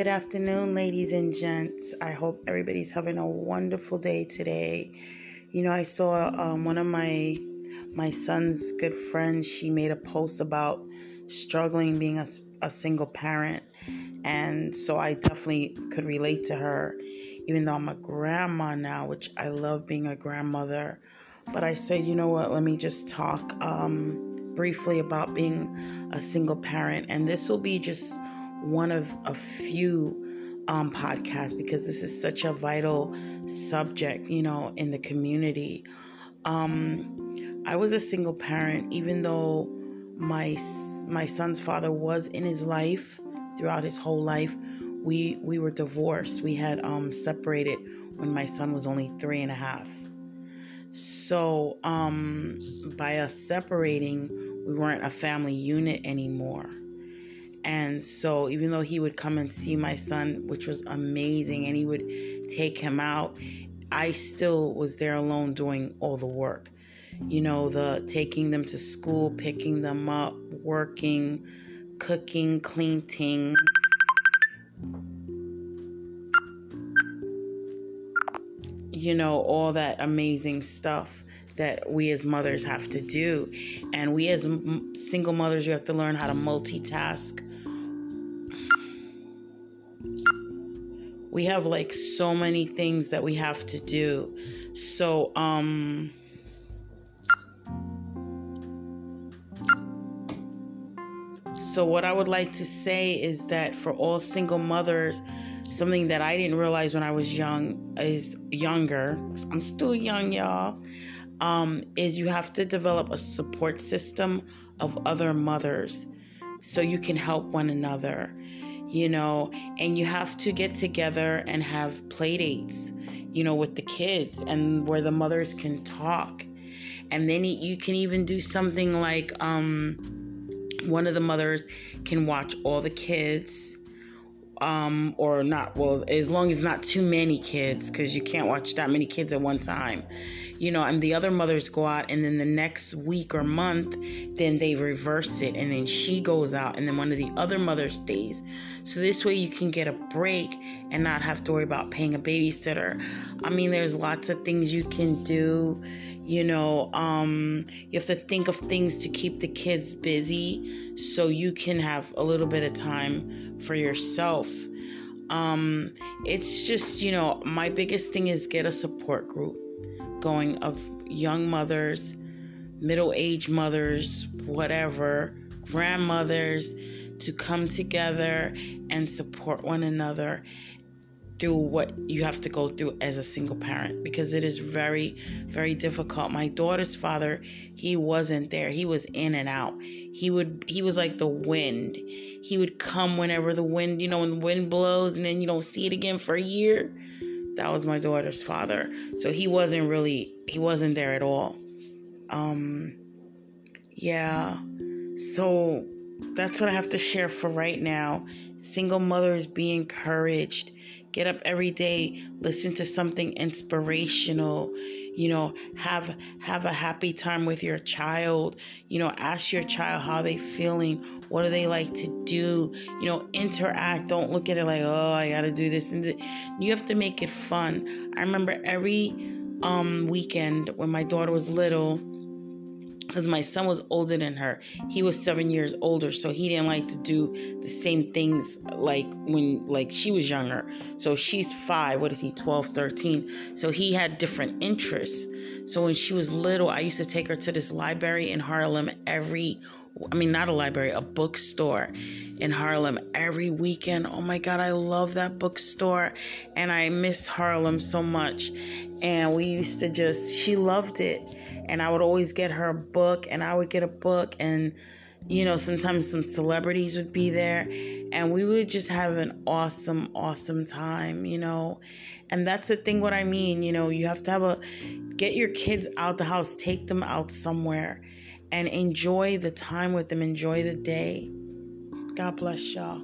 Good afternoon, ladies and gents. I hope everybody's having a wonderful day today. You know, I saw um, one of my my son's good friends. She made a post about struggling being a, a single parent, and so I definitely could relate to her. Even though I'm a grandma now, which I love being a grandmother, but I said, you know what? Let me just talk um, briefly about being a single parent, and this will be just one of a few um, podcasts because this is such a vital subject, you know, in the community. Um, I was a single parent, even though my my son's father was in his life throughout his whole life. We we were divorced. We had um, separated when my son was only three and a half. So um, by us separating, we weren't a family unit anymore. And so, even though he would come and see my son, which was amazing, and he would take him out, I still was there alone doing all the work. You know, the taking them to school, picking them up, working, cooking, cleaning. You know, all that amazing stuff that we as mothers have to do. And we as single mothers, we have to learn how to multitask we have like so many things that we have to do. So, um, so what I would like to say is that for all single mothers, something that I didn't realize when I was young is younger. I'm still young, y'all. Um, is you have to develop a support system of other mothers so you can help one another you know, and you have to get together and have play dates, you know, with the kids and where the mothers can talk. And then you can even do something like um, one of the mothers can watch all the kids um, or not well as long as not too many kids because you can't watch that many kids at one time. You know and the other mothers go out and then the next week or month then they reverse it and then she goes out and then one of the other mothers stays. So this way you can get a break and not have to worry about paying a babysitter. I mean there's lots of things you can do you know um, you have to think of things to keep the kids busy so you can have a little bit of time for yourself. Um, it's just you know my biggest thing is get a support group going of young mothers middle-aged mothers whatever grandmothers to come together and support one another through what you have to go through as a single parent because it is very, very difficult. My daughter's father, he wasn't there. He was in and out. He would he was like the wind. He would come whenever the wind, you know, when the wind blows and then you don't see it again for a year. That was my daughter's father. So he wasn't really he wasn't there at all. Um yeah. So that's what I have to share for right now. Single mothers be encouraged Get up every day, listen to something inspirational. You know, have have a happy time with your child. You know, ask your child how they feeling. What do they like to do? You know, interact. Don't look at it like, oh, I gotta do this and You have to make it fun. I remember every um, weekend when my daughter was little because my son was older than her. He was seven years older, so he didn't like to do the same things like when like she was younger. So she's five. What is he? 12, 13. So he had different interests. So when she was little, I used to take her to this library in Harlem every I mean not a library, a bookstore in Harlem every weekend. Oh my god, I love that bookstore and I miss Harlem so much. And we used to just she loved it and I would always get her a book, and I would get a book, and you know, sometimes some celebrities would be there, and we would just have an awesome, awesome time, you know. And that's the thing, what I mean, you know, you have to have a get your kids out the house, take them out somewhere, and enjoy the time with them, enjoy the day. God bless y'all.